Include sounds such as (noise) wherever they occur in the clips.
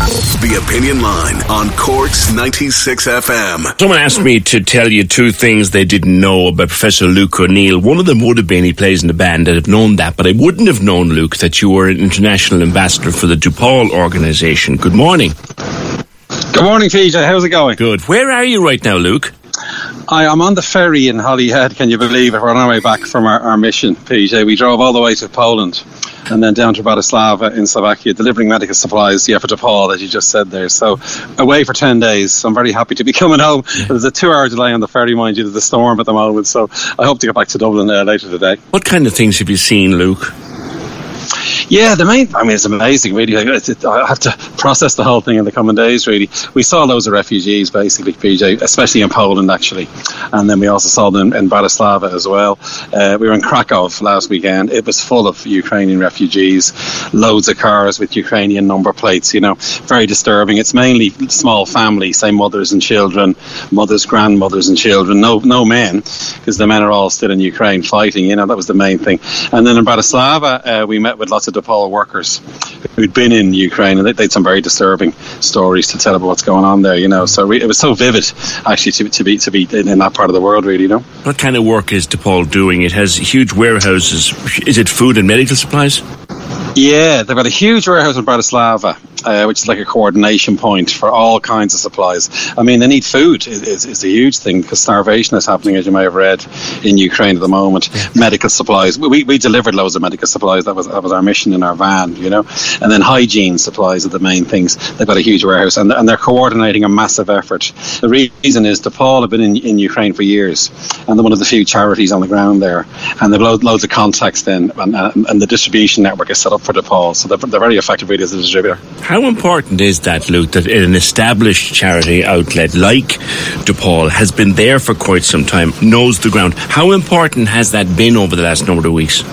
The Opinion Line on Corks 96 FM. Someone asked me to tell you two things they didn't know about Professor Luke O'Neill. One of them would have been he plays in the band. I'd have known that, but I wouldn't have known, Luke, that you were an international ambassador for the DePaul organisation. Good morning. Good morning, PJ. How's it going? Good. Where are you right now, Luke? I am on the ferry in Holyhead. Can you believe it? We're on our way back from our, our mission, PJ. We drove all the way to Poland and then down to Bratislava in Slovakia, delivering medical supplies, yeah, for DePaul, as you just said there. So away for 10 days. I'm very happy to be (laughs) coming home. There's a two hour delay on the ferry, mind you, there's a storm at the moment. So I hope to get back to Dublin uh, later today. What kind of things have you seen, Luke? Yeah, the main, I mean, it's amazing, really. I have to process the whole thing in the coming days, really. We saw loads of refugees, basically, PJ, especially in Poland, actually. And then we also saw them in Bratislava as well. Uh, we were in Krakow last weekend. It was full of Ukrainian refugees, loads of cars with Ukrainian number plates, you know, very disturbing. It's mainly small families, say mothers and children, mothers, grandmothers and children, no, no men, because the men are all still in Ukraine fighting, you know, that was the main thing. And then in Bratislava, uh, we met with lots of DePaul workers who'd been in Ukraine, and they, had some very disturbing stories to tell about what's going on there. You know, so it was so vivid actually to, to be to be in, in, that part of the world. Really, you know. What kind of work is DePaul doing? It has huge warehouses. Is it food and medical supplies? Yeah, they've got a huge warehouse in Bratislava, uh, which is like a coordination point for all kinds of supplies. I mean, they need food is, is, is, a huge thing because starvation is happening, as you may have read, in Ukraine at the moment. Medical supplies. We, we delivered loads of medical supplies. That was that was our mission in our van, you know. And then hygiene supplies are the main things. They've got a huge warehouse and, and they're coordinating a massive effort. The reason is DePaul have been in, in Ukraine for years and they're one of the few charities on the ground there. And they've lo- loads of contacts then and, and, and the distribution network is set up for DePaul. So they're, they're very effective really as a distributor. How important is that, Luke, that an established charity outlet like DePaul has been there for quite some time, knows the ground? How important has that been over the last number of weeks?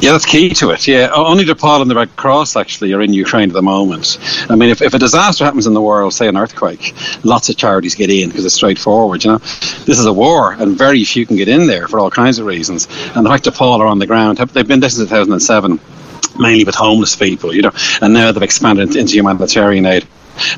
Yeah, that's key to it. Yeah, only DePaul and the Red Cross actually are in Ukraine at the moment. I mean, if, if a disaster happens in the world, say an earthquake, lots of charities get in because it's straightforward. You know, this is a war, and very few can get in there for all kinds of reasons. And the fact DePaul are on the ground, they've been there since 2007 mainly with homeless people, you know, and now they've expanded into humanitarian aid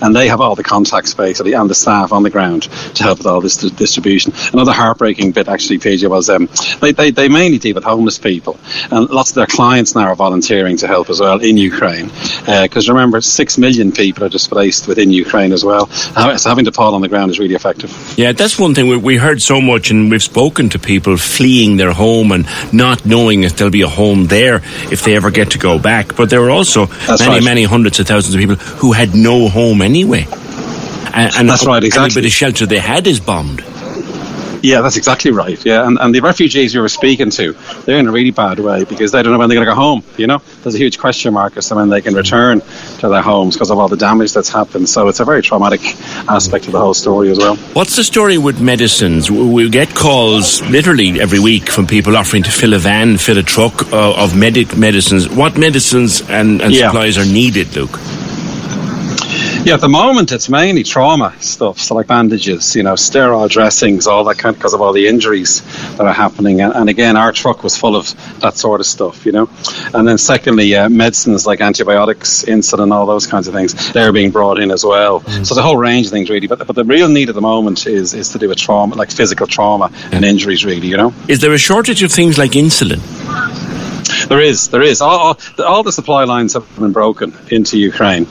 and they have all the contacts basically and the staff on the ground to help with all this distribution. Another heartbreaking bit actually, PJ, was um, they, they, they mainly deal with homeless people, and lots of their clients now are volunteering to help as well in Ukraine. Because uh, remember, six million people are displaced within Ukraine as well. So having DePaul on the ground is really effective. Yeah, that's one thing we, we heard so much, and we've spoken to people fleeing their home and not knowing if there'll be a home there if they ever get to go back. But there were also that's many, right. many hundreds of thousands of people who had no home home anyway. And, and that's right, exactly. Any bit of shelter they had is bombed. Yeah, that's exactly right. Yeah, and, and the refugees you were speaking to, they're in a really bad way because they don't know when they're going to go home. You know, there's a huge question mark as to when they can return to their homes because of all the damage that's happened. So it's a very traumatic aspect of the whole story as well. What's the story with medicines? We get calls literally every week from people offering to fill a van, fill a truck uh, of medic medicines. What medicines and, and yeah. supplies are needed, Luke? (laughs) Yeah, at the moment it's mainly trauma stuff, so like bandages, you know, sterile dressings, all that kind, because of all the injuries that are happening. And, and, again, our truck was full of that sort of stuff, you know. And then secondly, uh, medicines like antibiotics, insulin, all those kinds of things, they're being brought in as well. Mm. So the whole range of things really. But but the real need at the moment is is to do with trauma, like physical trauma yeah. and injuries, really, you know. Is there a shortage of things like insulin? There is, there is. All, all, all the supply lines have been broken into Ukraine.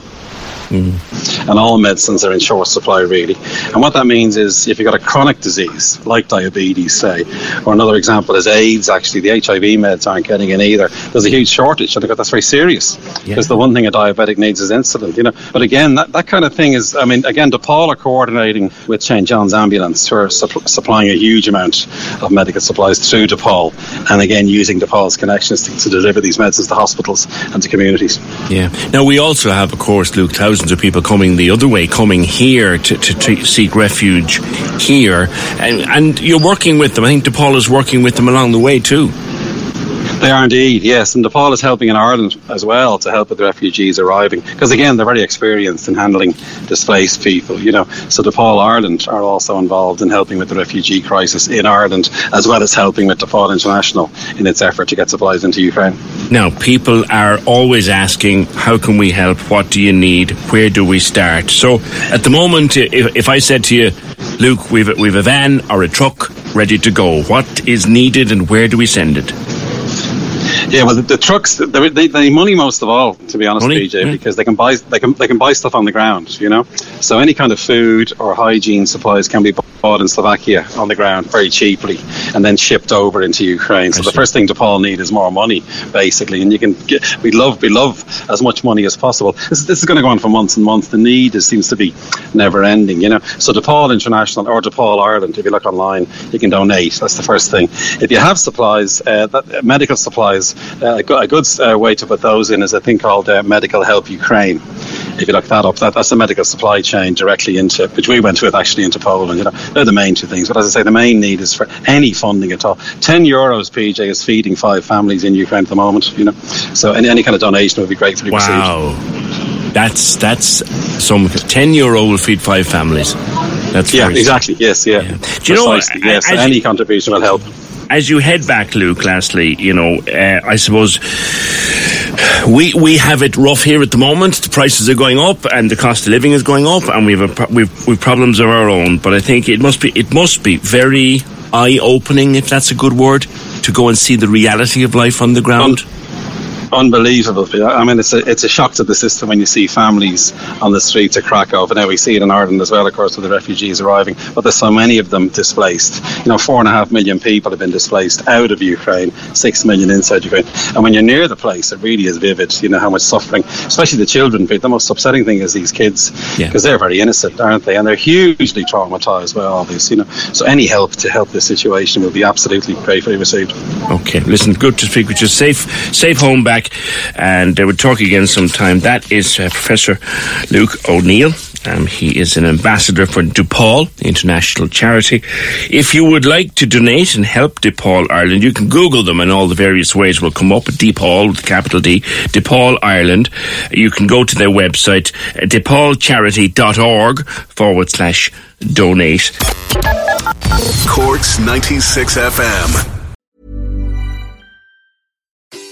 Mm. And all medicines are in short supply, really. And what that means is if you've got a chronic disease, like diabetes, say, or another example is AIDS, actually, the HIV meds aren't getting in either. There's a huge shortage, and I think that's very serious. Because yeah. the one thing a diabetic needs is insulin, you know. But again, that, that kind of thing is, I mean, again, DePaul are coordinating with St. John's Ambulance, who are su- supplying a huge amount of medical supplies through DePaul, and again, using DePaul's connections to, to deliver these medicines to hospitals and to communities. Yeah. Now, we also have, of course, Luke, thousands thousands of people coming the other way, coming here to, to, to seek refuge here. And, and you're working with them. I think DePaul is working with them along the way too. They are indeed, yes. And DePaul is helping in Ireland as well to help with the refugees arriving. Because again, they're very experienced in handling displaced people, you know. So DePaul Ireland are also involved in helping with the refugee crisis in Ireland, as well as helping with DePaul International in its effort to get supplies into Ukraine. Now, people are always asking, how can we help? What do you need? Where do we start? So at the moment, if, if I said to you, Luke, we've, we've a van or a truck ready to go, what is needed and where do we send it? Yeah, well, the, the trucks they, they, they, money most of all, to be honest, money? PJ, yeah. because they can buy they can they can buy stuff on the ground, you know. So any kind of food or hygiene supplies can be bought in Slovakia on the ground very cheaply, and then shipped over into Ukraine. So the first thing DePaul need is more money, basically, and you can get. We love we love as much money as possible. This, this is going to go on for months and months. The need is, seems to be never ending, you know. So DePaul International or DePaul Ireland, if you look online, you can donate. That's the first thing. If you have supplies, uh, that, medical supplies uh, a good uh, way to put those in is a thing called uh, Medical Help Ukraine. If you look that up, that, that's a medical supply chain directly into, which we went with actually into Poland. You know, they're the main two things. But as I say, the main need is for any funding at all. Ten euros, PJ, is feeding five families in Ukraine at the moment. You know, so any, any kind of donation would be gratefully wow. received. That's that's some ten euro will feed five families. That's yeah, exactly. Yes, yeah. yeah. Do you Precisely, know? Yes, any you, contribution will help as you head back, Luke, lastly, you know, uh, I suppose we we have it rough here at the moment. The prices are going up, and the cost of living is going up, and we have we've we've problems of our own. But I think it must be it must be very eye opening, if that's a good word, to go and see the reality of life on the ground. Um, unbelievable. I mean, it's a it's a shock to the system when you see families on the streets of Krakow, and now we see it in Ireland as well, of course, with the refugees arriving. But there's so many of them displaced. You know, four and a half million people have been displaced out of Ukraine, six million inside Ukraine. And when you're near the place, it really is vivid. You know how much suffering, especially the children. The most upsetting thing is these kids, because yeah. they're very innocent, aren't they? And they're hugely traumatized by all this. You know, so any help to help this situation will be absolutely gratefully received. Okay, listen, good to speak with you. Safe, safe home back back, and they we'll talk again sometime. That is uh, Professor Luke O'Neill. Um, he is an ambassador for DePaul International Charity. If you would like to donate and help DePaul Ireland, you can Google them and all the various ways will come up. DePaul with capital D, DePaul Ireland. You can go to their website, uh, depaulcharity.org forward slash donate. Corks 96 FM.